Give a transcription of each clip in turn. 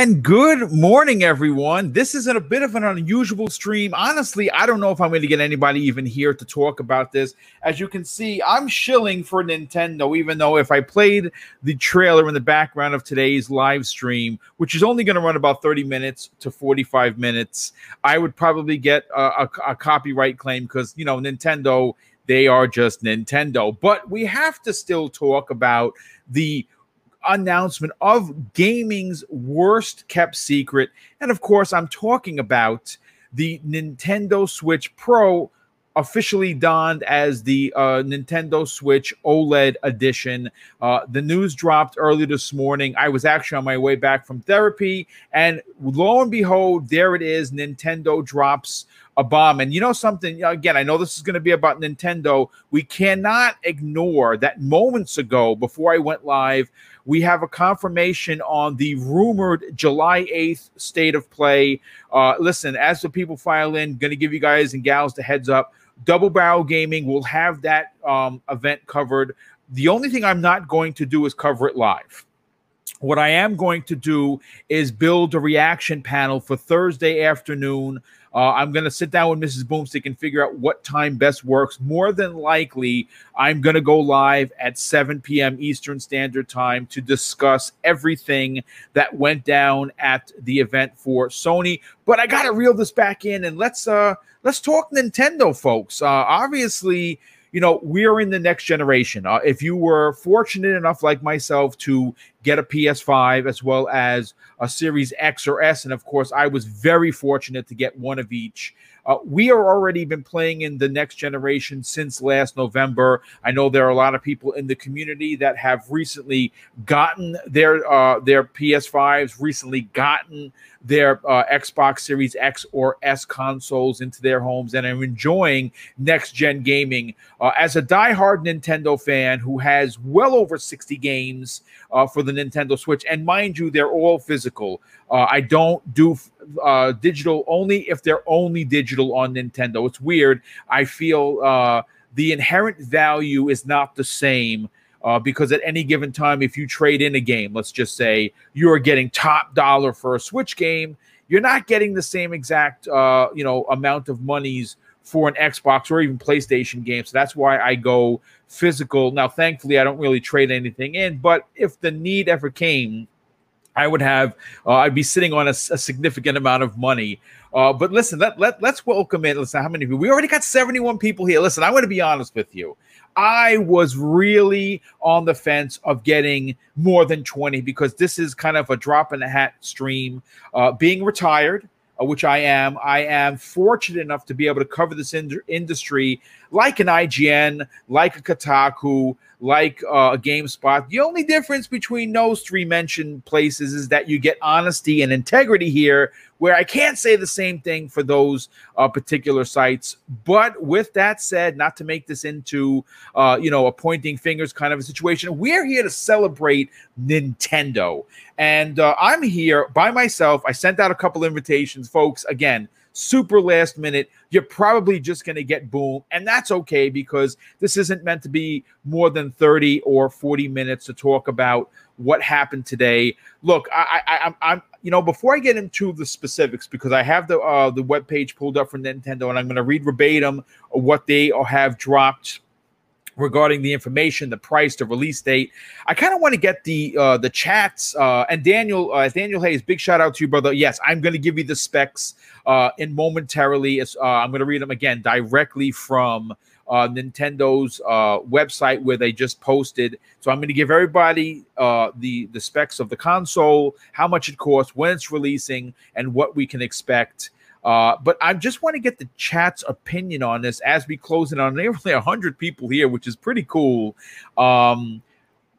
And good morning, everyone. This is a bit of an unusual stream. Honestly, I don't know if I'm going to get anybody even here to talk about this. As you can see, I'm shilling for Nintendo, even though if I played the trailer in the background of today's live stream, which is only going to run about 30 minutes to 45 minutes, I would probably get a, a, a copyright claim because, you know, Nintendo, they are just Nintendo. But we have to still talk about the announcement of gaming's worst kept secret. And of course, I'm talking about the Nintendo Switch Pro officially donned as the uh, Nintendo Switch OLED edition. Uh, the news dropped early this morning. I was actually on my way back from therapy, and lo and behold, there it is. Nintendo drops a bomb. And you know something? Again, I know this is going to be about Nintendo. We cannot ignore that moments ago, before I went live, we have a confirmation on the rumored July 8th state of play. Uh, listen, as the people file in, going to give you guys and gals the heads up. Double Barrel Gaming will have that um, event covered. The only thing I'm not going to do is cover it live. What I am going to do is build a reaction panel for Thursday afternoon uh, I'm going to sit down with Mrs. Boomstick and figure out what time best works. More than likely, I'm going to go live at 7 p.m. Eastern Standard Time to discuss everything that went down at the event for Sony. But I got to reel this back in and let's uh let's talk Nintendo, folks. Uh, obviously you know, we're in the next generation. Uh, if you were fortunate enough, like myself, to get a PS5 as well as a Series X or S, and of course, I was very fortunate to get one of each. Uh, we are already been playing in the next generation since last November. I know there are a lot of people in the community that have recently gotten their uh, their PS5s, recently gotten their uh, Xbox Series X or S consoles into their homes and are enjoying next gen gaming. Uh, as a diehard Nintendo fan who has well over 60 games uh, for the Nintendo Switch, and mind you, they're all physical. Uh, I don't do uh, digital only if they're only digital on Nintendo. It's weird. I feel uh, the inherent value is not the same. Uh, because at any given time, if you trade in a game, let's just say you're getting top dollar for a Switch game, you're not getting the same exact uh, you know amount of monies for an Xbox or even PlayStation game. So that's why I go physical. Now, thankfully, I don't really trade anything in, but if the need ever came, I would have, uh, I'd be sitting on a, a significant amount of money. Uh, but listen, let, let, let's welcome in. Listen, how many people? We already got 71 people here. Listen, I'm going to be honest with you. I was really on the fence of getting more than 20 because this is kind of a drop in the hat stream. Uh, being retired, uh, which I am, I am fortunate enough to be able to cover this in- industry like an IGN, like a Kotaku, like uh, a GameSpot. The only difference between those three mentioned places is that you get honesty and integrity here, where I can't say the same thing for those uh, particular sites. But with that said, not to make this into uh, you know a pointing fingers kind of a situation, we're here to celebrate Nintendo, and uh, I'm here by myself. I sent out a couple invitations, folks. Again super last minute, you're probably just going to get boom. And that's okay because this isn't meant to be more than 30 or 40 minutes to talk about what happened today. Look, I, I, I'm, I'm, you know, before I get into the specifics, because I have the uh, the web page pulled up from Nintendo, and I'm going to read verbatim what they have dropped regarding the information, the price, the release date. I kind of want to get the uh, the chats uh, and Daniel uh, Daniel Hayes. Big shout out to you, brother. Yes, I'm going to give you the specs uh, in momentarily. As, Uh, I'm going to read them again directly from. Uh, Nintendo's uh, website where they just posted. So I'm going to give everybody uh, the the specs of the console, how much it costs, when it's releasing, and what we can expect. Uh, but I just want to get the chat's opinion on this as we close in on nearly 100 people here, which is pretty cool. Um,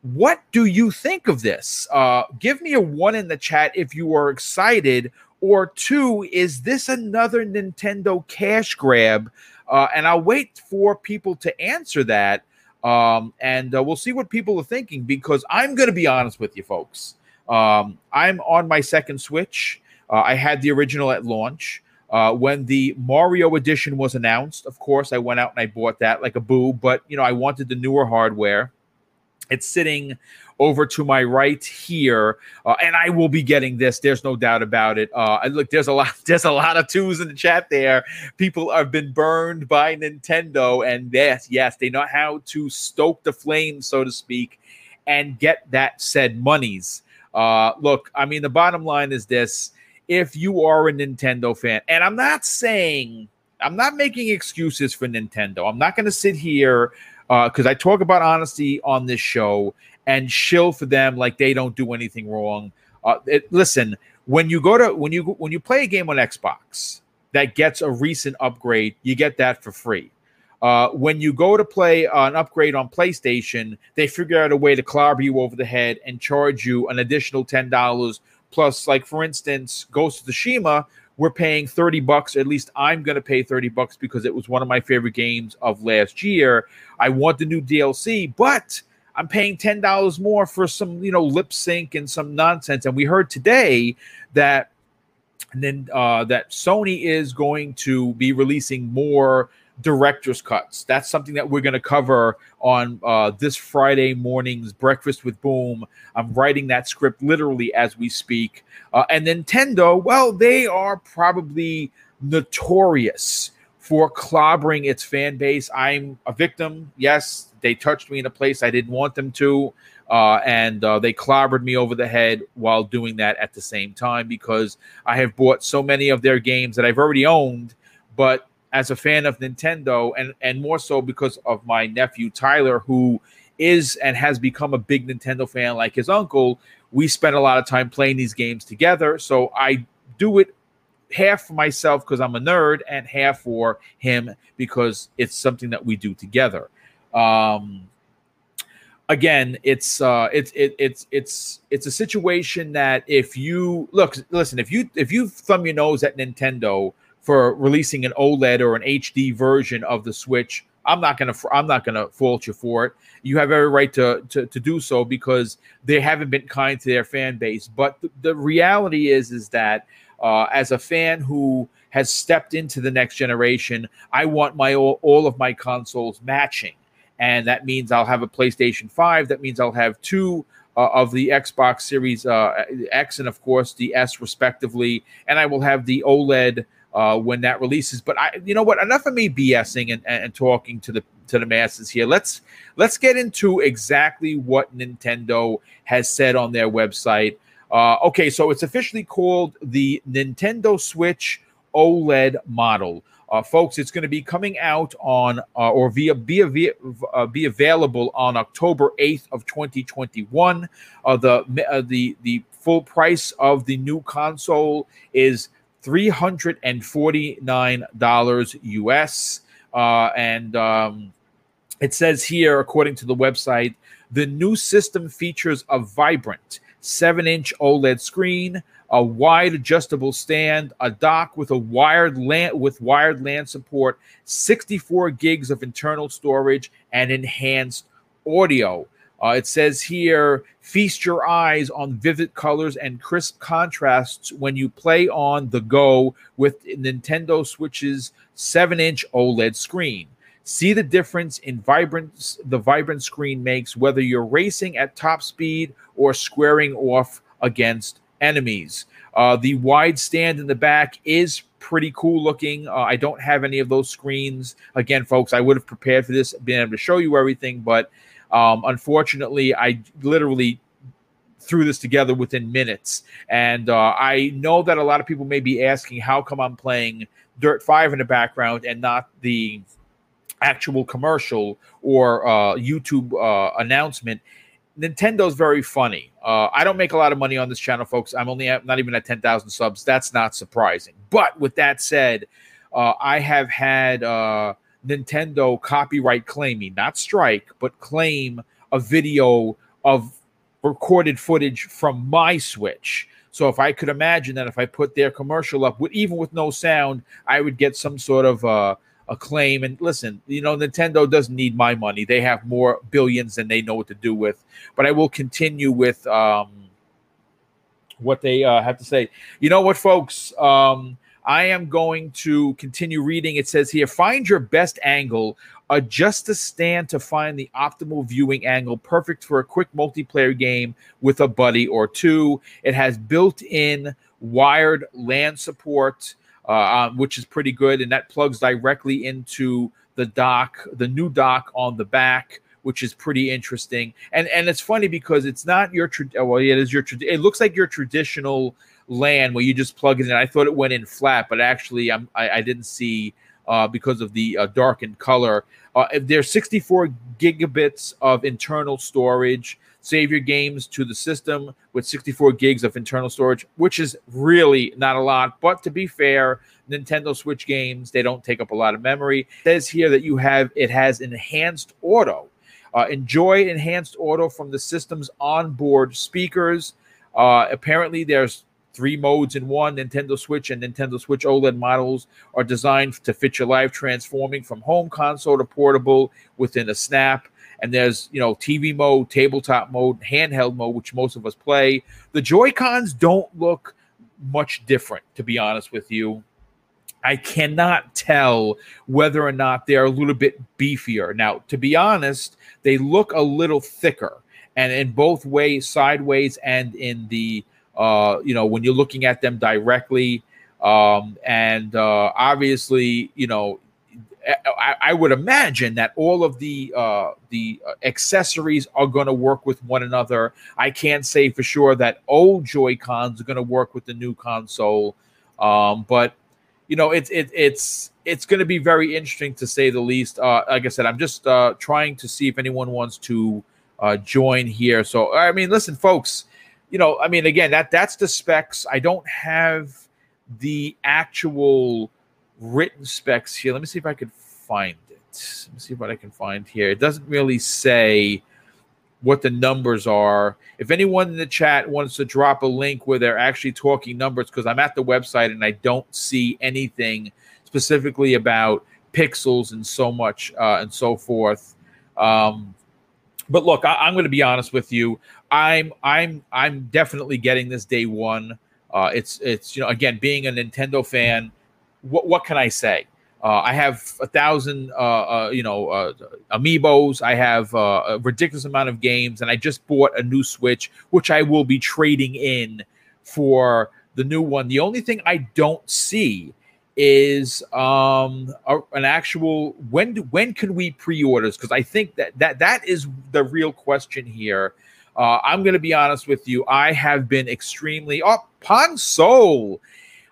what do you think of this? Uh, give me a one in the chat if you are excited, or two, is this another Nintendo cash grab? Uh, and I'll wait for people to answer that. Um, and uh, we'll see what people are thinking because I'm going to be honest with you, folks. Um, I'm on my second Switch. Uh, I had the original at launch. Uh, when the Mario edition was announced, of course, I went out and I bought that like a boo, but you know, I wanted the newer hardware. It's sitting over to my right here, uh, and I will be getting this. There's no doubt about it. Uh, look, there's a lot, there's a lot of twos in the chat there. People have been burned by Nintendo, and yes, yes, they know how to stoke the flames, so to speak, and get that said monies. Uh, look, I mean, the bottom line is this: if you are a Nintendo fan, and I'm not saying I'm not making excuses for Nintendo. I'm not going to sit here because uh, I talk about honesty on this show and shill for them like they don't do anything wrong. Uh, it, listen, when you go to when you when you play a game on Xbox that gets a recent upgrade, you get that for free. Uh, when you go to play an upgrade on PlayStation, they figure out a way to clobber you over the head and charge you an additional ten dollars plus. Like for instance, Ghost of Tsushima, we're paying 30 bucks at least i'm going to pay 30 bucks because it was one of my favorite games of last year i want the new dlc but i'm paying $10 more for some you know lip sync and some nonsense and we heard today that and then uh, that sony is going to be releasing more director's cuts. That's something that we're going to cover on uh, this Friday morning's Breakfast with Boom. I'm writing that script literally as we speak. Uh, and Nintendo, well, they are probably notorious for clobbering its fan base. I'm a victim. Yes, they touched me in a place I didn't want them to. Uh, and uh, they clobbered me over the head while doing that at the same time because I have bought so many of their games that I've already owned, but as a fan of Nintendo, and and more so because of my nephew Tyler, who is and has become a big Nintendo fan like his uncle. We spend a lot of time playing these games together, so I do it half for myself because I'm a nerd, and half for him because it's something that we do together. Um, again, it's uh, it's it, it's it's it's a situation that if you look, listen, if you if you thumb your nose at Nintendo for releasing an OLED or an HD version of the Switch. I'm not gonna I'm not gonna fault you for it. You have every right to to, to do so because they haven't been kind to their fan base. But the, the reality is is that uh, as a fan who has stepped into the next generation, I want my all, all of my consoles matching, and that means I'll have a PlayStation Five. That means I'll have two uh, of the Xbox Series uh, X and of course the S respectively, and I will have the OLED uh, when that releases. But I, you know what? Enough of me BSing and, and, talking to the to the masses here. Let's let's get into exactly what Nintendo has said on their website. Uh, okay, so it's officially called the Nintendo Switch OLED model. Uh, folks, it's going to be coming out on uh, or via be, via, uh, be available on October 8th of 2021. Uh, the uh, the the full price of the new console is $349 US. Uh, and um, it says here, according to the website, the new system features a vibrant 7 inch OLED screen, a wide adjustable stand, a dock with a wired LAN with wired LAN support, 64 gigs of internal storage, and enhanced audio. Uh, it says here, feast your eyes on vivid colors and crisp contrasts when you play on the go with Nintendo Switch's 7-inch OLED screen. See the difference in vibrance the vibrant screen makes whether you're racing at top speed or squaring off against enemies. Uh, the wide stand in the back is pretty cool looking. Uh, I don't have any of those screens. Again, folks, I would have prepared for this, been able to show you everything, but um, unfortunately, I literally threw this together within minutes. And uh, I know that a lot of people may be asking, how come I'm playing Dirt 5 in the background and not the actual commercial or uh, YouTube uh, announcement? Nintendo's very funny. Uh, I don't make a lot of money on this channel, folks. I'm only at, not even at 10,000 subs. That's not surprising. But with that said, uh, I have had uh, Nintendo copyright claiming, not strike, but claim a video of recorded footage from my Switch. So if I could imagine that if I put their commercial up, with even with no sound, I would get some sort of uh, a claim. And listen, you know, Nintendo doesn't need my money; they have more billions than they know what to do with. But I will continue with um, what they uh, have to say. You know what, folks? Um, I am going to continue reading. It says here find your best angle, adjust the stand to find the optimal viewing angle, perfect for a quick multiplayer game with a buddy or two. It has built in wired LAN support, uh, uh, which is pretty good, and that plugs directly into the dock, the new dock on the back which is pretty interesting. And and it's funny because it's not your tra- well, it is your. Tra- it looks like your traditional LAN where you just plug it in. I thought it went in flat, but actually, I'm I, I didn't see uh, because of the uh, darkened color. Uh, there's 64 gigabits of internal storage. Save your games to the system with 64 gigs of internal storage, which is really not a lot. But to be fair, Nintendo Switch games they don't take up a lot of memory. It says here that you have it has enhanced auto. Uh, enjoy enhanced auto from the system's onboard speakers. Uh, apparently, there's three modes in one. Nintendo Switch and Nintendo Switch OLED models are designed to fit your life, transforming from home console to portable within a snap. And there's, you know, TV mode, tabletop mode, handheld mode, which most of us play. The Joy Cons don't look much different, to be honest with you. I cannot tell whether or not they're a little bit beefier. Now, to be honest, they look a little thicker, and in both ways, sideways and in the uh, you know, when you're looking at them directly. Um, and uh, obviously, you know, I, I, would imagine that all of the uh, the accessories are going to work with one another. I can't say for sure that old Joy Cons are going to work with the new console, um, but you know, it's it, it's it's going to be very interesting to say the least. Uh, like I said, I'm just uh, trying to see if anyone wants to uh, join here. So I mean, listen, folks you know, I mean, again, that that's the specs. I don't have the actual written specs here. Let me see if I can find it. Let me see what I can find here. It doesn't really say what the numbers are. If anyone in the chat wants to drop a link where they're actually talking numbers, because I'm at the website and I don't see anything specifically about pixels and so much uh, and so forth. Um, but look, I, am going to be honest with you. I'm I'm I'm definitely getting this day one. Uh, it's it's you know again being a Nintendo fan, what what can I say? Uh, I have a thousand uh, uh you know uh, amiibos. I have uh, a ridiculous amount of games, and I just bought a new Switch, which I will be trading in for the new one. The only thing I don't see is um a, an actual when when can we pre-orders because i think that that that is the real question here uh i'm gonna be honest with you i have been extremely oh pong soul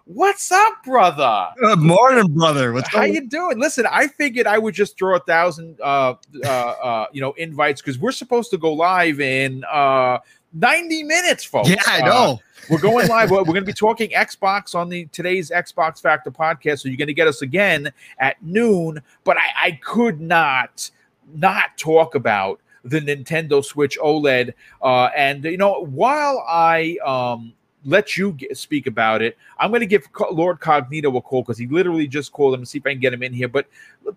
what's up brother good morning brother what's how you doing listen i figured i would just throw a thousand uh uh, uh you know invites because we're supposed to go live in uh 90 minutes folks yeah i know uh, we're going live. We're going to be talking Xbox on the today's Xbox Factor podcast. So you're going to get us again at noon. But I, I could not not talk about the Nintendo Switch OLED. Uh, and you know, while I um, let you get, speak about it, I'm going to give Lord Cognito a call because he literally just called him and see if I can get him in here. But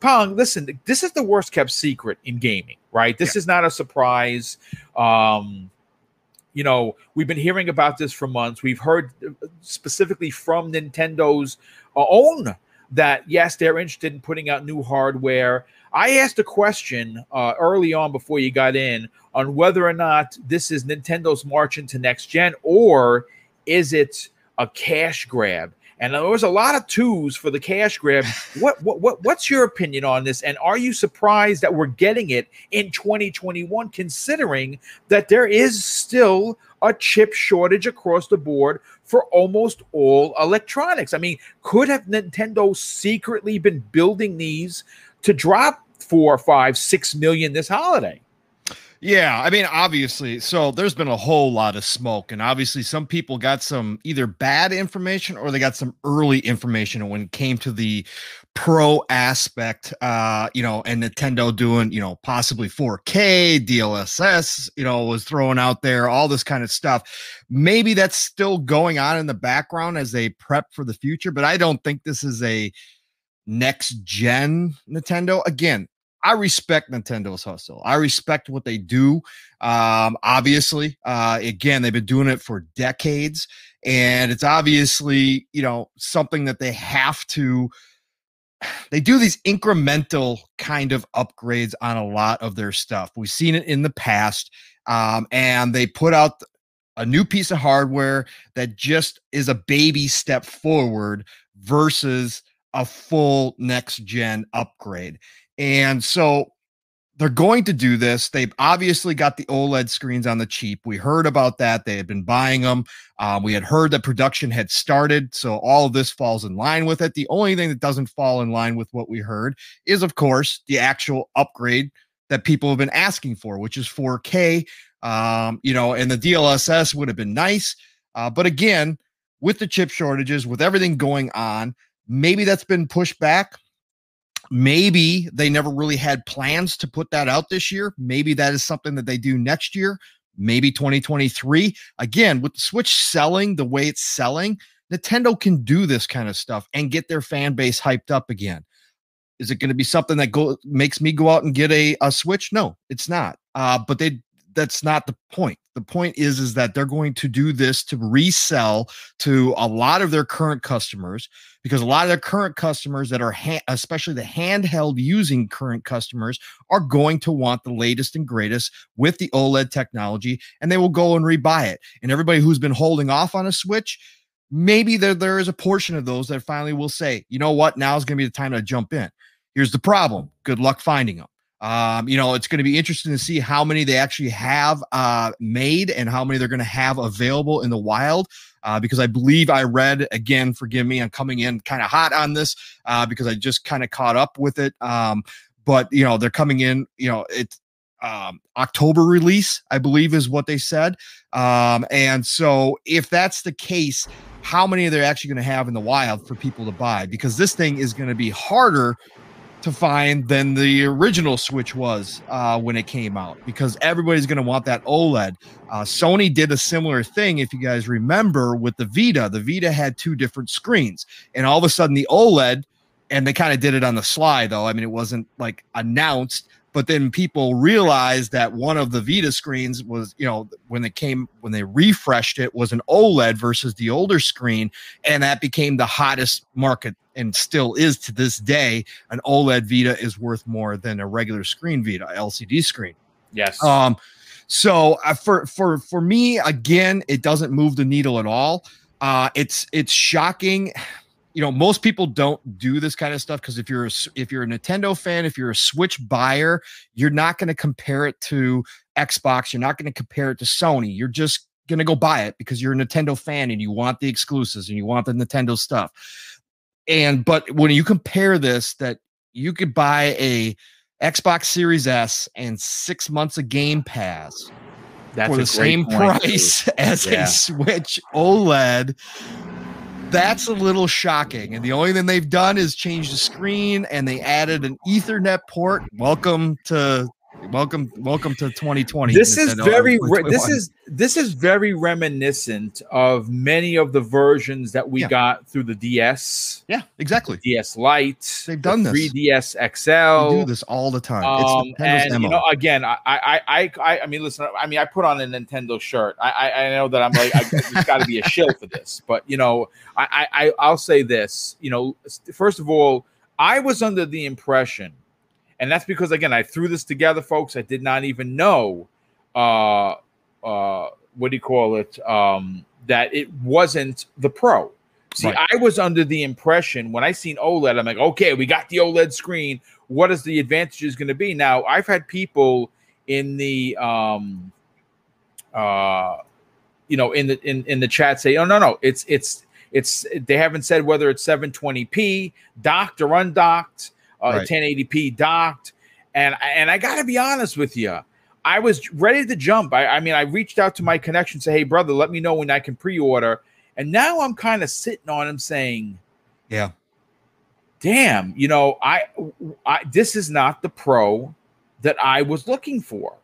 Pong, listen, this is the worst kept secret in gaming, right? This yeah. is not a surprise. Um, you know, we've been hearing about this for months. We've heard uh, specifically from Nintendo's uh, own that yes, they're interested in putting out new hardware. I asked a question uh, early on before you got in on whether or not this is Nintendo's march into next gen or is it a cash grab? And there was a lot of twos for the cash grab. What, what, what, what's your opinion on this? And are you surprised that we're getting it in 2021, considering that there is still a chip shortage across the board for almost all electronics? I mean, could have Nintendo secretly been building these to drop four, five, six million this holiday? Yeah, I mean, obviously, so there's been a whole lot of smoke, and obviously, some people got some either bad information or they got some early information when it came to the pro aspect, uh, you know, and Nintendo doing, you know, possibly 4K, DLSS, you know, was thrown out there, all this kind of stuff. Maybe that's still going on in the background as they prep for the future, but I don't think this is a next gen Nintendo. Again, I respect Nintendo's hustle. I respect what they do. Um, obviously, uh, again, they've been doing it for decades, and it's obviously you know something that they have to. They do these incremental kind of upgrades on a lot of their stuff. We've seen it in the past, um, and they put out a new piece of hardware that just is a baby step forward versus a full next gen upgrade. And so they're going to do this. They've obviously got the OLED screens on the cheap. We heard about that. They had been buying them. Um, we had heard that production had started. So all of this falls in line with it. The only thing that doesn't fall in line with what we heard is, of course, the actual upgrade that people have been asking for, which is 4K. Um, you know, and the DLSS would have been nice. Uh, but again, with the chip shortages, with everything going on, maybe that's been pushed back. Maybe they never really had plans to put that out this year. Maybe that is something that they do next year, maybe 2023. Again, with the Switch selling the way it's selling, Nintendo can do this kind of stuff and get their fan base hyped up again. Is it going to be something that go makes me go out and get a, a Switch? No, it's not. Uh, but they that's not the point. The point is is that they're going to do this to resell to a lot of their current customers because a lot of their current customers that are ha- especially the handheld using current customers are going to want the latest and greatest with the OLED technology and they will go and rebuy it. And everybody who's been holding off on a Switch, maybe there there is a portion of those that finally will say, "You know what? Now is going to be the time to jump in." Here's the problem. Good luck finding them. Um, you know, it's going to be interesting to see how many they actually have uh, made and how many they're going to have available in the wild. Uh, because I believe I read again, forgive me, I'm coming in kind of hot on this uh, because I just kind of caught up with it. Um, but you know, they're coming in, you know, it's um, October release, I believe is what they said. Um, and so if that's the case, how many are they actually going to have in the wild for people to buy? Because this thing is going to be harder to find than the original Switch was uh, when it came out because everybody's going to want that OLED. Uh, Sony did a similar thing, if you guys remember, with the Vita. The Vita had two different screens, and all of a sudden the OLED, and they kind of did it on the sly though. I mean, it wasn't like announced, but then people realized that one of the Vita screens was, you know, when they came when they refreshed it was an OLED versus the older screen, and that became the hottest market and still is to this day. An OLED Vita is worth more than a regular screen Vita LCD screen. Yes. Um. So uh, for for for me, again, it doesn't move the needle at all. Uh, it's it's shocking you know most people don't do this kind of stuff because if you're a, if you're a Nintendo fan, if you're a Switch buyer, you're not going to compare it to Xbox. You're not going to compare it to Sony. You're just going to go buy it because you're a Nintendo fan and you want the exclusives and you want the Nintendo stuff. And but when you compare this, that you could buy a Xbox Series S and six months of Game Pass That's for the same price too. as yeah. a Switch OLED that's a little shocking. And the only thing they've done is change the screen and they added an Ethernet port. Welcome to welcome welcome to 2020 this is very re- this is this is very reminiscent of many of the versions that we yeah. got through the ds yeah exactly. Ds lite they've done the 3ds xl they do this all the time. Um, it's and demo. you know again I, I i i i mean listen i mean i put on a nintendo shirt. I i, I know that i'm like i it's got to be a shill for this but you know I, I i'll say this you know first of all i was under the impression and that's because again I threw this together, folks. I did not even know uh uh what do you call it um that it wasn't the pro. See, right. I was under the impression when I seen OLED, I'm like, okay, we got the OLED screen. What is the advantages going to be? Now, I've had people in the um uh you know in the in, in the chat say, oh no, no, it's it's it's they haven't said whether it's 720p, docked or undocked uh, right. 1080p docked. And and I got to be honest with you, I was ready to jump. I, I mean, I reached out to my connection, say, "Hey, brother, let me know when I can pre-order." And now I'm kind of sitting on him, saying, "Yeah, damn, you know, I, I this is not the pro that I was looking for."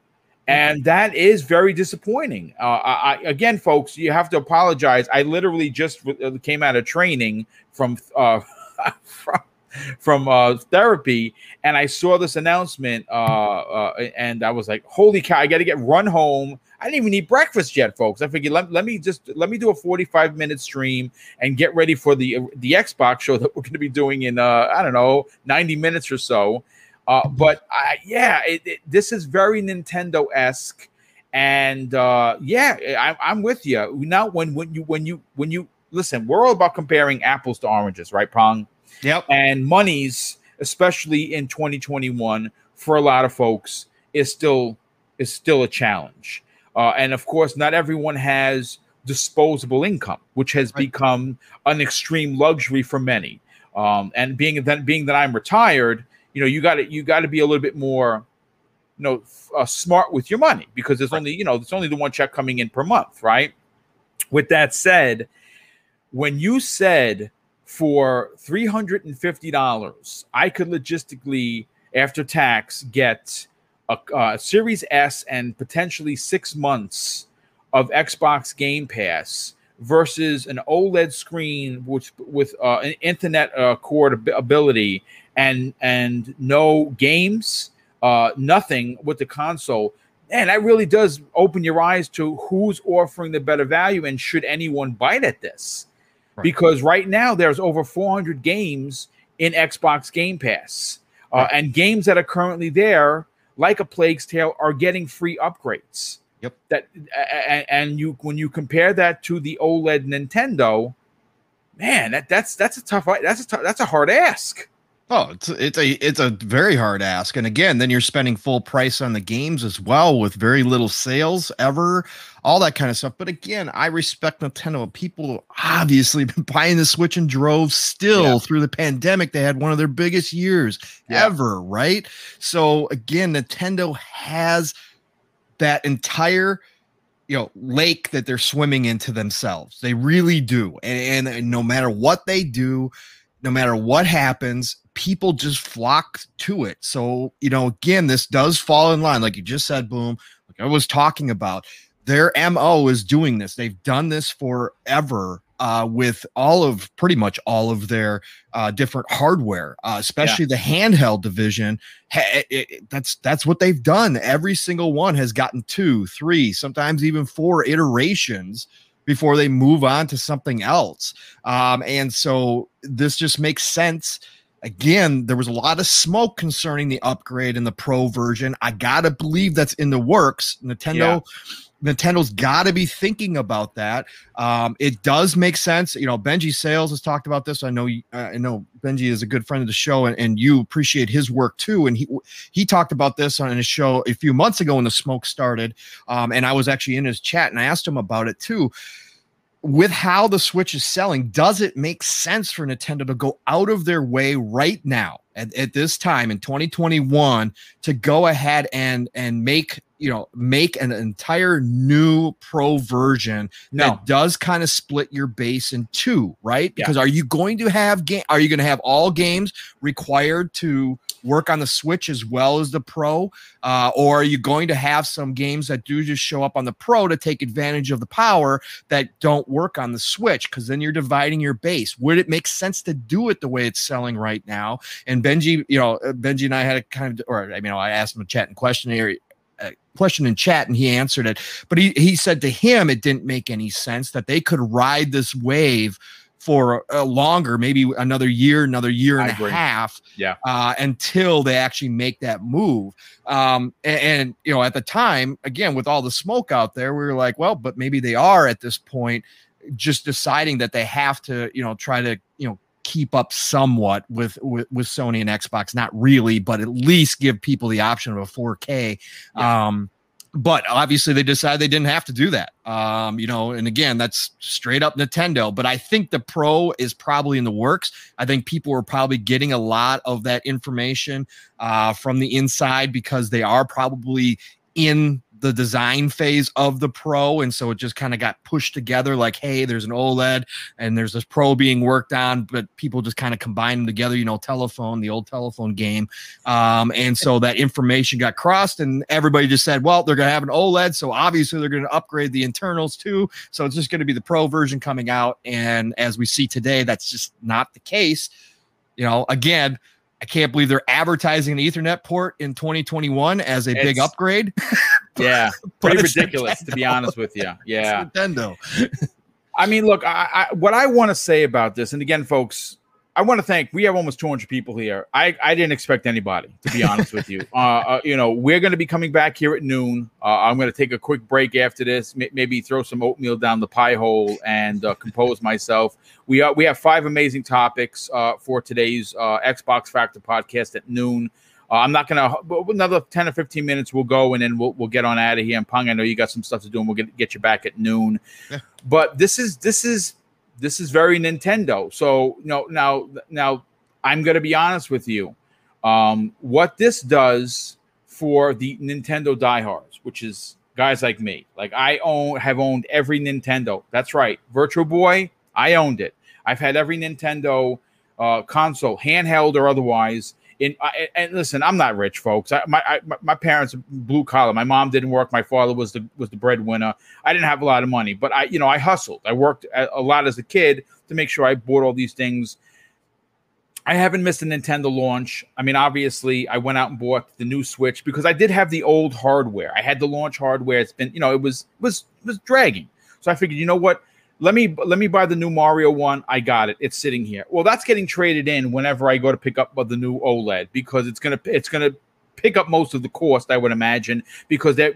and that is very disappointing. Uh, I, again, folks, you have to apologize. I literally just came out of training from uh, from from uh, therapy, and I saw this announcement, uh, uh, and I was like, "Holy cow! I got to get run home." I didn't even eat breakfast yet, folks. I figured let, let me just let me do a 45 minute stream and get ready for the the Xbox show that we're going to be doing in uh, I don't know 90 minutes or so. Uh, but I, yeah, it, it, this is very Nintendo esque, and uh, yeah, I, I'm with you. Now, when when you when you when you listen, we're all about comparing apples to oranges, right, Pong? Yep. And monies, especially in 2021, for a lot of folks, is still is still a challenge. Uh, and of course, not everyone has disposable income, which has right. become an extreme luxury for many. Um, and being that being that I'm retired, you know, you got to you got to be a little bit more, you know, uh, smart with your money because there's right. only you know there's only the one check coming in per month, right? With that said, when you said for $350, I could logistically, after tax, get a, a, Series S and potentially six months of Xbox Game Pass versus an OLED screen with with uh, an Internet uh, cord ability and and no games, uh, nothing with the console. And that really does open your eyes to who's offering the better value and should anyone bite at this right. because right now there's over 400 games in Xbox Game Pass, uh, right. and games that are currently there, like a Plague's Tale, are getting free upgrades. Yep. That and, and you when you compare that to the OLED Nintendo, man, that that's that's a tough that's a tough, that's a hard ask. Oh, it's it's a it's a very hard ask, and again, then you're spending full price on the games as well, with very little sales ever, all that kind of stuff. But again, I respect Nintendo. People obviously been buying the Switch in droves still yeah. through the pandemic. They had one of their biggest years yeah. ever, right? So again, Nintendo has that entire you know lake that they're swimming into themselves. They really do, and, and, and no matter what they do no matter what happens, people just flock to it. So, you know, again, this does fall in line, like you just said, Boom, like I was talking about. Their MO is doing this. They've done this forever uh, with all of pretty much all of their uh, different hardware, uh, especially yeah. the handheld division. it, it, that's that's what they've done. Every single one has gotten two, three, sometimes even four iterations before they move on to something else. Um, and so this just makes sense again, there was a lot of smoke concerning the upgrade in the pro version. I gotta believe that's in the works. Nintendo. Yeah. Nintendo's got to be thinking about that. Um, it does make sense. You know, Benji Sales has talked about this. I know, uh, I know Benji is a good friend of the show, and, and you appreciate his work too. And he he talked about this on his show a few months ago when the smoke started. Um, and I was actually in his chat and I asked him about it too with how the Switch is selling, does it make sense for Nintendo to go out of their way right now at, at this time in 2021 to go ahead and and make you know make an entire new pro version no. that does kind of split your base in two right because yeah. are you going to have game are you going to have all games required to work on the switch as well as the pro uh, or are you going to have some games that do just show up on the pro to take advantage of the power that don't work on the switch? Because then you're dividing your base. Would it make sense to do it the way it's selling right now? And benji you know benji and i had a kind of or i mean i asked him a chat and questionnaire question in chat and he answered it. But he, he said to him it didn't make any sense that they could ride this wave for a longer, maybe another year, another year and a half, yeah, uh, until they actually make that move. Um, and, and, you know, at the time, again, with all the smoke out there, we were like, well, but maybe they are at this point just deciding that they have to, you know, try to, you know, keep up somewhat with, with, with Sony and Xbox. Not really, but at least give people the option of a 4K. Yeah. Um, but obviously they decided they didn't have to do that. Um, you know, and again, that's straight up Nintendo. But I think the Pro is probably in the works. I think people are probably getting a lot of that information uh, from the inside because they are probably in the design phase of the pro and so it just kind of got pushed together like hey there's an oled and there's this pro being worked on but people just kind of combine them together you know telephone the old telephone game. Um, and so that information got crossed and everybody just said well they're going to have an oled so obviously they're going to upgrade the internals too. So it's just going to be the pro version coming out and as we see today that's just not the case. You know, again, I can't believe they're advertising an Ethernet port in 2021 as a it's, big upgrade. Yeah, pretty ridiculous to be honest with you. Yeah, it's Nintendo. I mean, look, I, I, what I want to say about this, and again, folks, I want to thank. We have almost 200 people here. I, I didn't expect anybody to be honest with you. Uh, uh, you know, we're going to be coming back here at noon. Uh, I'm going to take a quick break after this. M- maybe throw some oatmeal down the pie hole and uh, compose myself. We are we have five amazing topics uh, for today's uh, Xbox Factor podcast at noon. I'm not gonna another 10 or 15 minutes. We'll go and then we'll, we'll get on out of here. And Pong, I know you got some stuff to do, and we'll get get you back at noon. Yeah. But this is this is this is very Nintendo. So no, now now I'm going to be honest with you. Um, what this does for the Nintendo diehards, which is guys like me, like I own have owned every Nintendo. That's right, Virtual Boy, I owned it. I've had every Nintendo uh, console, handheld or otherwise. In I, and listen, I'm not rich, folks. I, my I, my parents blue collar. My mom didn't work. My father was the was the breadwinner. I didn't have a lot of money, but I you know I hustled. I worked a lot as a kid to make sure I bought all these things. I haven't missed a Nintendo launch. I mean, obviously, I went out and bought the new Switch because I did have the old hardware. I had the launch hardware. It's been, you know, it was was was dragging. So I figured, you know what? Let me let me buy the new Mario one. I got it. It's sitting here. Well, that's getting traded in whenever I go to pick up the new OLED because it's gonna it's gonna pick up most of the cost, I would imagine, because that,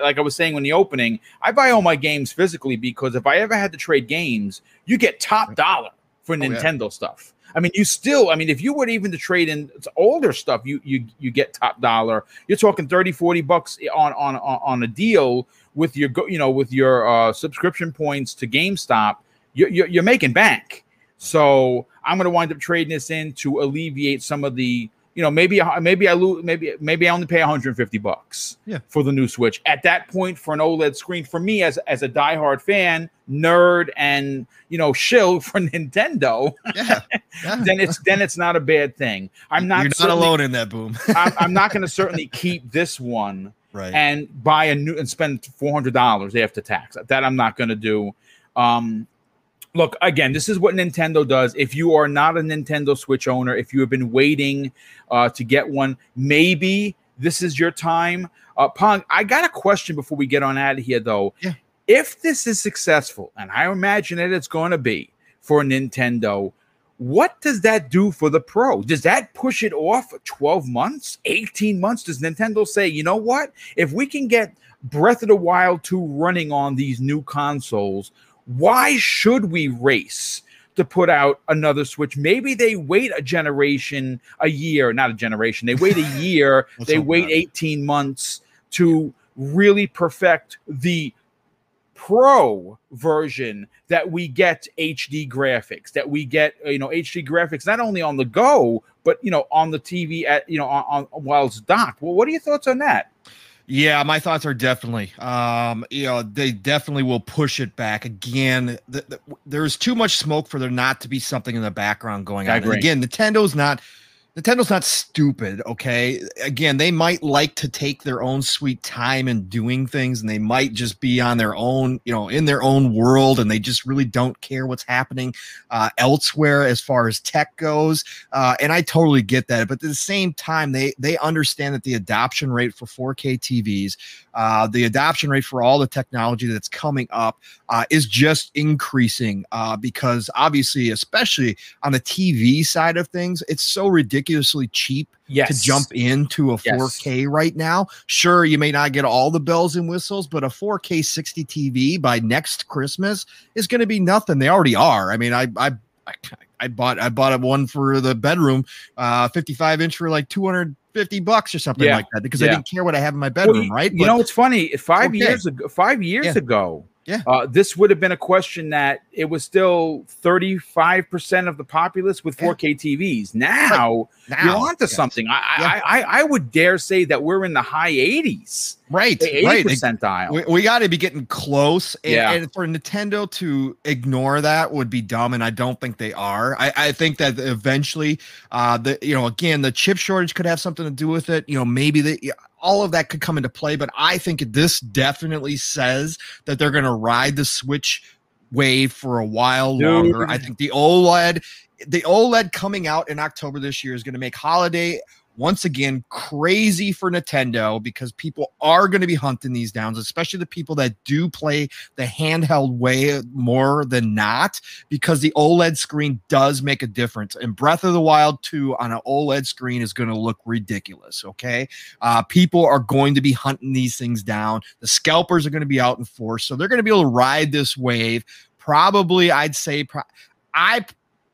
like I was saying in the opening, I buy all my games physically because if I ever had to trade games, you get top dollar for oh, Nintendo yeah. stuff. I mean, you still, I mean, if you were even to trade in older stuff, you you you get top dollar. You're talking 30, 40 bucks on on on a deal with your you know with your uh, subscription points to GameStop, you're, you're, you're making bank. So I'm going to wind up trading this in to alleviate some of the you know maybe maybe I lose maybe maybe I only pay 150 bucks yeah. for the new Switch. At that point, for an OLED screen, for me as as a diehard fan, nerd, and you know shill for Nintendo, yeah. yeah. then it's then it's not a bad thing. I'm not you're not alone in that boom. I'm, I'm not going to certainly keep this one right. and buy a new and spend four hundred dollars after tax. That I'm not going to do. Um, look again, this is what Nintendo does. If you are not a Nintendo Switch owner, if you have been waiting uh, to get one, maybe this is your time. Uh, Pong, I got a question before we get on out of here, though. Yeah. If this is successful, and I imagine that it's going to be for Nintendo, what does that do for the pro? Does that push it off 12 months, 18 months? Does Nintendo say, you know what? If we can get Breath of the Wild 2 running on these new consoles, why should we race to put out another Switch? Maybe they wait a generation, a year, not a generation, they wait a year, they wait 18 months to really perfect the pro version that we get HD graphics, that we get you know HD graphics not only on the go, but you know on the TV at you know on, on while it's docked. Well, what are your thoughts on that? Yeah, my thoughts are definitely, um, you know, they definitely will push it back again. The, the, there's too much smoke for there not to be something in the background going on. again, Nintendo's not Nintendo's not stupid, okay? Again, they might like to take their own sweet time in doing things and they might just be on their own, you know, in their own world and they just really don't care what's happening uh, elsewhere as far as tech goes. Uh, and I totally get that. But at the same time, they they understand that the adoption rate for 4K TVs, uh, the adoption rate for all the technology that's coming up uh, is just increasing uh, because obviously, especially on the TV side of things, it's so ridiculously cheap yes. to jump into a 4K yes. right now. Sure, you may not get all the bells and whistles, but a 4K 60 TV by next Christmas is going to be nothing. They already are. I mean, I I I bought I bought a one for the bedroom, uh, 55 inch for like 250 bucks or something yeah. like that because yeah. I didn't care what I have in my bedroom, well, right? You but, know, it's funny. Five okay. years ago, five years yeah. ago, yeah. Uh, this would have been a question that it was still 35% of the populace with 4K TVs. Now, now you're onto yes. something. I, yeah. I, I, I would dare say that we're in the high 80s. Right. 80 right. percentile. We, we got to be getting close. And, yeah. and for Nintendo to ignore that would be dumb. And I don't think they are. I, I think that eventually, uh, the, you know, again, the chip shortage could have something to do with it. You know, maybe they, all of that could come into play, but I think this definitely says that they're going to ride the Switch wave for a while Dude. longer. I think the OLED, the OLED coming out in October this year is going to make holiday once again crazy for Nintendo because people are going to be hunting these downs, especially the people that do play the handheld way more than not, because the OLED screen does make a difference. And Breath of the Wild 2 on an OLED screen is going to look ridiculous. Okay. Uh, people are going to be hunting these things down. The scalpers are going to be out in force. So they're going to be able to ride this wave. Probably, I'd say, pro- I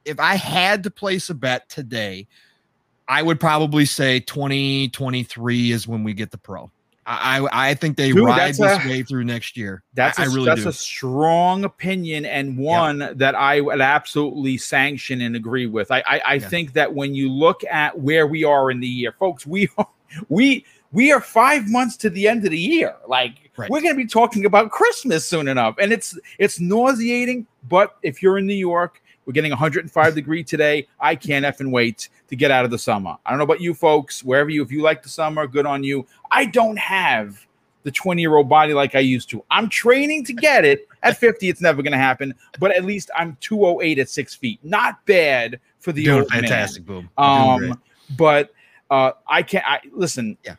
if I had to place a bet today, I would probably say 2023 is when we get the pro. I I think they Dude, ride this a, way through next year. That's I, a, I really that's do. a strong opinion and one yep. that I would absolutely sanction and agree with. I I, I yeah. think that when you look at where we are in the year, folks, we are, we we are five months to the end of the year. Like right. we're going to be talking about Christmas soon enough, and it's it's nauseating. But if you're in New York we're getting 105 degree today. I can't effing wait to get out of the summer. I don't know about you folks, wherever you, if you like the summer, good on you. I don't have the 20 year old body like I used to. I'm training to get it. At 50, it's never going to happen, but at least I'm 208 at six feet. Not bad for the Doing old fantastic, man. boom. Um, but uh, I can't. I listen. Yeah.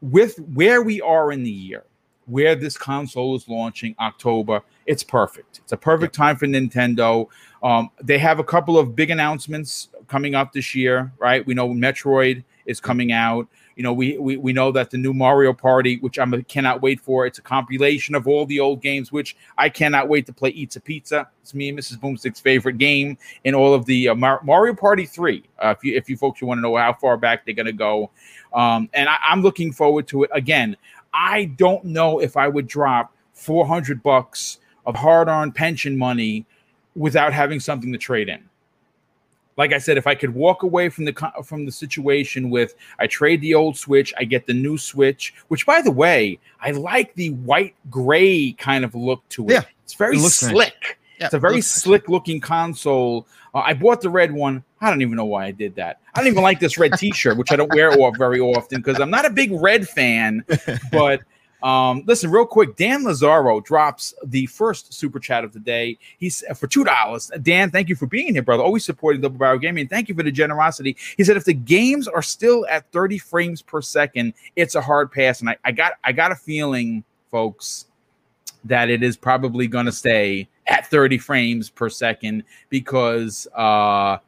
With where we are in the year, where this console is launching October, it's perfect. It's a perfect time for Nintendo. Um, they have a couple of big announcements coming up this year, right? We know Metroid is coming out. You know, we, we we know that the new Mario Party, which I cannot wait for, it's a compilation of all the old games, which I cannot wait to play. Eats a Pizza. It's me and Mrs. Boomstick's favorite game in all of the uh, Mar- Mario Party Three. Uh, if you if you folks you want to know how far back they're gonna go, um, and I, I'm looking forward to it. Again, I don't know if I would drop 400 bucks of hard-earned pension money without having something to trade in. Like I said, if I could walk away from the from the situation with I trade the old Switch, I get the new Switch, which by the way, I like the white gray kind of look to it. Yeah, it's very it slick. Nice. Yeah, it's a very slick looking console. Uh, I bought the red one. I don't even know why I did that. I don't even like this red T-shirt, which I don't wear off very often because I'm not a big red fan. But um, listen, real quick, Dan Lazaro drops the first super chat of the day. He's uh, for two dollars. Dan, thank you for being here, brother. Always supporting Double Barrel Gaming. Thank you for the generosity. He said if the games are still at 30 frames per second, it's a hard pass. And I, I got I got a feeling, folks, that it is probably gonna stay at 30 frames per second because uh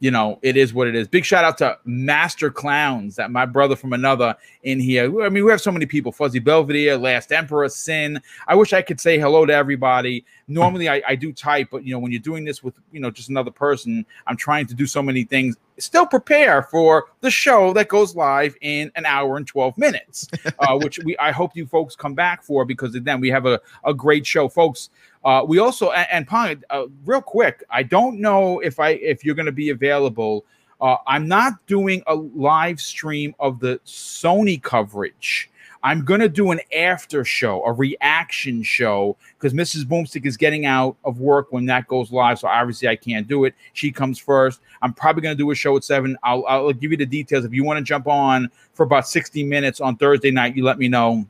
you know, it is what it is. Big shout out to Master Clowns, that my brother from another in here. I mean, we have so many people Fuzzy Belvedere, Last Emperor, Sin. I wish I could say hello to everybody. Normally, I, I do type, but you know, when you're doing this with you know just another person, I'm trying to do so many things. Still prepare for the show that goes live in an hour and 12 minutes, uh, which we I hope you folks come back for because then we have a, a great show, folks. Uh, we also and, and Pong, uh, real quick, I don't know if I if you're going to be available. Uh, I'm not doing a live stream of the Sony coverage. I'm going to do an after show, a reaction show, because Mrs. Boomstick is getting out of work when that goes live. So obviously I can't do it. She comes first. I'm probably going to do a show at seven. I'll, I'll give you the details. If you want to jump on for about 60 minutes on Thursday night, you let me know.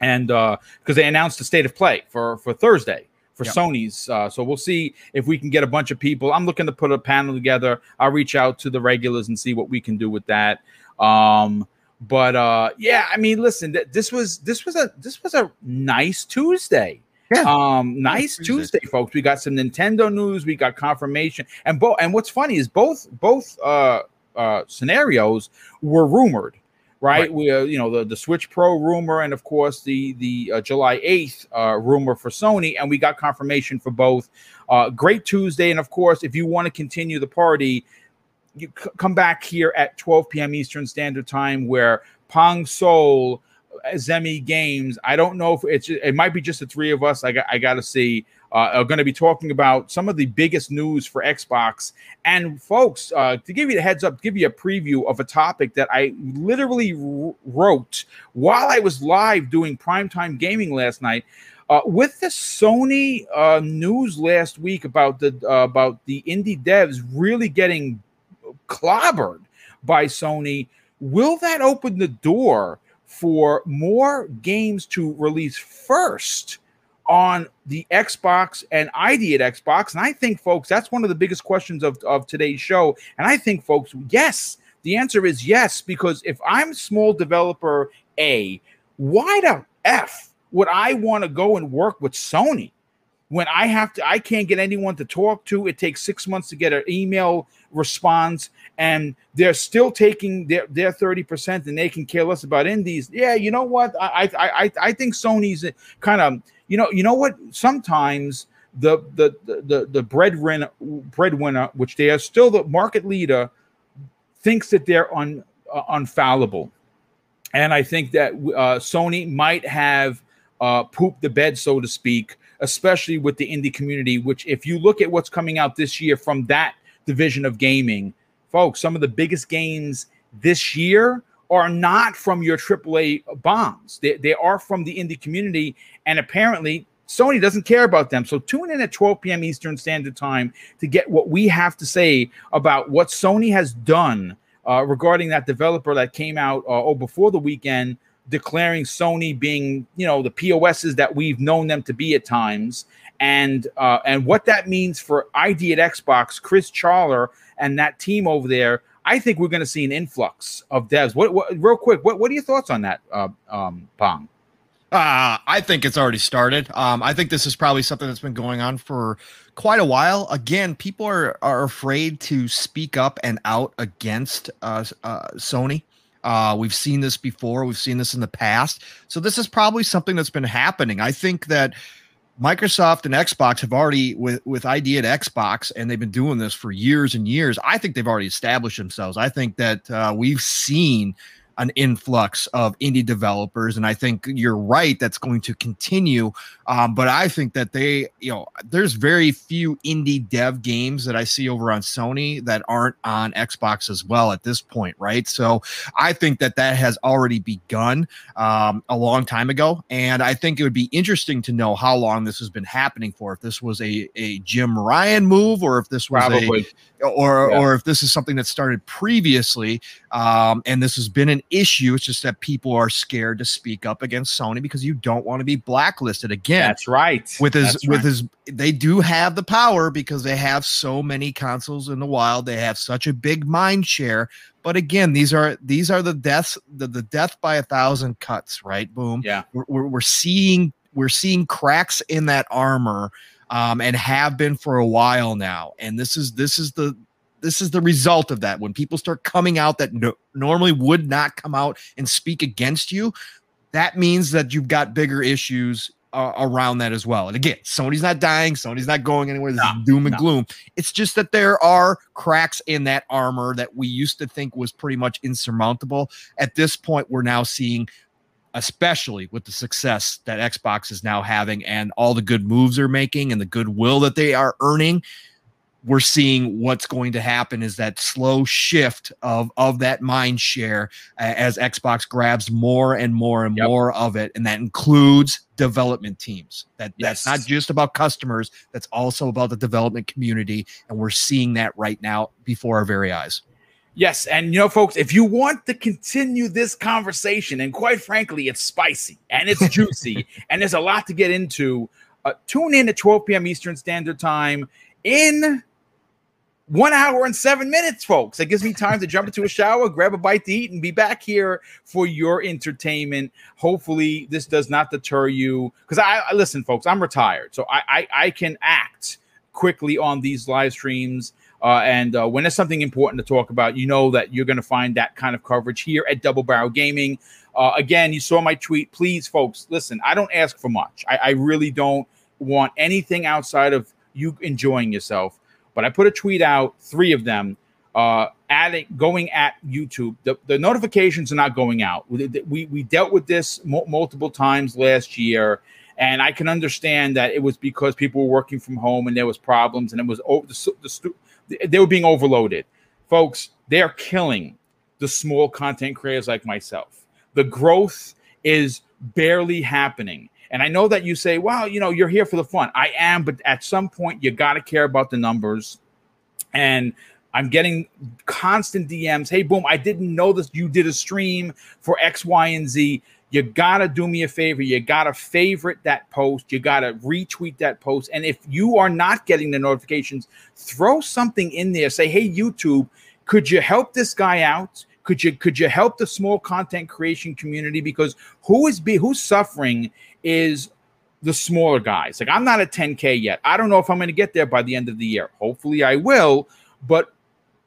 And because uh, they announced the state of play for, for Thursday for yep. Sony's. Uh, so we'll see if we can get a bunch of people. I'm looking to put a panel together. I'll reach out to the regulars and see what we can do with that. Um, but uh, yeah, I mean, listen, th- this was this was a this was a nice Tuesday. Yeah. Um, nice Tuesday. Tuesday, folks. We got some Nintendo news. We got confirmation, and both. And what's funny is both both uh, uh, scenarios were rumored right? right. We, uh, you know, the, the Switch Pro rumor, and of course the the uh, July eighth uh, rumor for Sony, and we got confirmation for both. Uh, great Tuesday, and of course, if you want to continue the party, you c- come back here at 12 p.m. Eastern Standard Time, where Pong Soul. Uh, Zemi Games. I don't know if it's it might be just the three of us. I got I got to see uh, are going to be talking about some of the biggest news for Xbox. And folks, uh, to give you the heads up, give you a preview of a topic that I literally r- wrote while I was live doing primetime gaming last night. Uh, with the Sony uh, news last week about the uh, about the indie devs really getting clobbered by Sony, will that open the door for more games to release first on the Xbox and ID at Xbox. And I think, folks, that's one of the biggest questions of, of today's show. And I think, folks, yes, the answer is yes, because if I'm small developer A, why the F would I want to go and work with Sony? When I have to, I can't get anyone to talk to. It takes six months to get an email response, and they're still taking their their thirty percent, and they can care less about indies. Yeah, you know what? I I I, I think Sony's kind of you know you know what? Sometimes the the the the breadwinner breadwinner, which they are still the market leader, thinks that they're un, uh, unfallible, and I think that uh, Sony might have uh, pooped the bed, so to speak especially with the indie community, which, if you look at what's coming out this year from that division of gaming, folks, some of the biggest gains this year are not from your AAA bombs. They, they are from the indie community. And apparently, Sony doesn't care about them. So tune in at 12 p.m. Eastern Standard Time to get what we have to say about what Sony has done uh, regarding that developer that came out uh, oh before the weekend declaring Sony being, you know, the POSs that we've known them to be at times, and uh, and what that means for ID at Xbox, Chris Charla and that team over there. I think we're going to see an influx of devs. What, what real quick? What, what are your thoughts on that, uh, um, Pong? Uh, I think it's already started. Um, I think this is probably something that's been going on for quite a while. Again, people are are afraid to speak up and out against uh, uh, Sony. Uh, we've seen this before. We've seen this in the past. So this is probably something that's been happening. I think that Microsoft and Xbox have already with with ID at Xbox, and they've been doing this for years and years. I think they've already established themselves. I think that uh, we've seen an influx of indie developers, and I think you're right. That's going to continue. Um, but I think that they, you know, there's very few indie dev games that I see over on Sony that aren't on Xbox as well at this point, right? So I think that that has already begun um, a long time ago, and I think it would be interesting to know how long this has been happening for. If this was a a Jim Ryan move, or if this was Probably. a, or yeah. or if this is something that started previously, um, and this has been an issue. It's just that people are scared to speak up against Sony because you don't want to be blacklisted again. That's right. With his That's with right. his they do have the power because they have so many consoles in the wild. They have such a big mind share. But again, these are these are the deaths the, the death by a thousand cuts, right? Boom. Yeah. We're, we're, we're seeing we're seeing cracks in that armor um, and have been for a while now. And this is this is the this is the result of that. When people start coming out that no, normally would not come out and speak against you, that means that you've got bigger issues uh, around that as well. And again, Sony's not dying, Sony's not going anywhere. This no, is doom and no. gloom. It's just that there are cracks in that armor that we used to think was pretty much insurmountable. At this point, we're now seeing especially with the success that Xbox is now having and all the good moves they're making and the goodwill that they are earning we're seeing what's going to happen is that slow shift of of that mind share as Xbox grabs more and more and yep. more of it, and that includes development teams. That yes. that's not just about customers; that's also about the development community, and we're seeing that right now before our very eyes. Yes, and you know, folks, if you want to continue this conversation, and quite frankly, it's spicy and it's juicy, and there's a lot to get into. Uh, tune in at 12 p.m. Eastern Standard Time in one hour and seven minutes, folks. That gives me time to jump into a shower, grab a bite to eat, and be back here for your entertainment. Hopefully, this does not deter you. Because I, I, listen, folks, I'm retired, so I, I, I can act quickly on these live streams. Uh, and uh, when there's something important to talk about, you know that you're going to find that kind of coverage here at Double Barrel Gaming. Uh, again, you saw my tweet. Please, folks, listen. I don't ask for much. I, I really don't want anything outside of you enjoying yourself but I put a tweet out, three of them, uh, adding going at YouTube. The, the notifications are not going out. We, we dealt with this multiple times last year, and I can understand that it was because people were working from home and there was problems, and it was over, the, the, they were being overloaded. Folks, they are killing the small content creators like myself. The growth is barely happening. And I know that you say, well, you know, you're here for the fun. I am, but at some point, you got to care about the numbers. And I'm getting constant DMs. Hey, boom, I didn't know this. You did a stream for X, Y, and Z. You gotta do me a favor. You gotta favorite that post. You gotta retweet that post. And if you are not getting the notifications, throw something in there. Say, hey, YouTube, could you help this guy out? Could you could you help the small content creation community? Because who is be who's suffering is the smaller guys. Like I'm not at 10k yet. I don't know if I'm to get there by the end of the year. Hopefully I will, but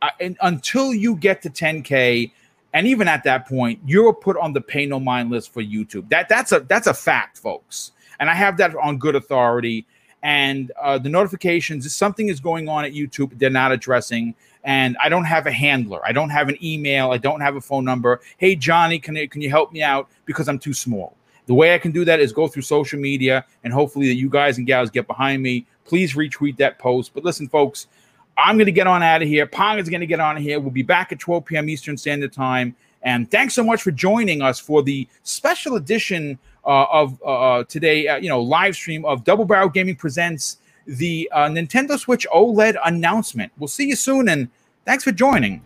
uh, I, until you get to 10k and even at that point you're put on the pay no mind list for youtube. That that's a that's a fact folks. And i have that on good authority. And uh, the notifications something is going on at youtube they're not addressing. And i don't have a handler. I don't have an email. I don't have a phone number. Hey johnny can, can you help me out? Because i'm too small. The way i can do that is go through social media and hopefully that you guys and gals get behind me. Please retweet that post. But listen folks I'm going to get on out of here. Pong is going to get on here. We'll be back at 12 p.m. Eastern Standard Time. And thanks so much for joining us for the special edition uh, of uh, uh today, uh, you know, live stream of Double Barrel Gaming presents the uh, Nintendo Switch OLED announcement. We'll see you soon, and thanks for joining.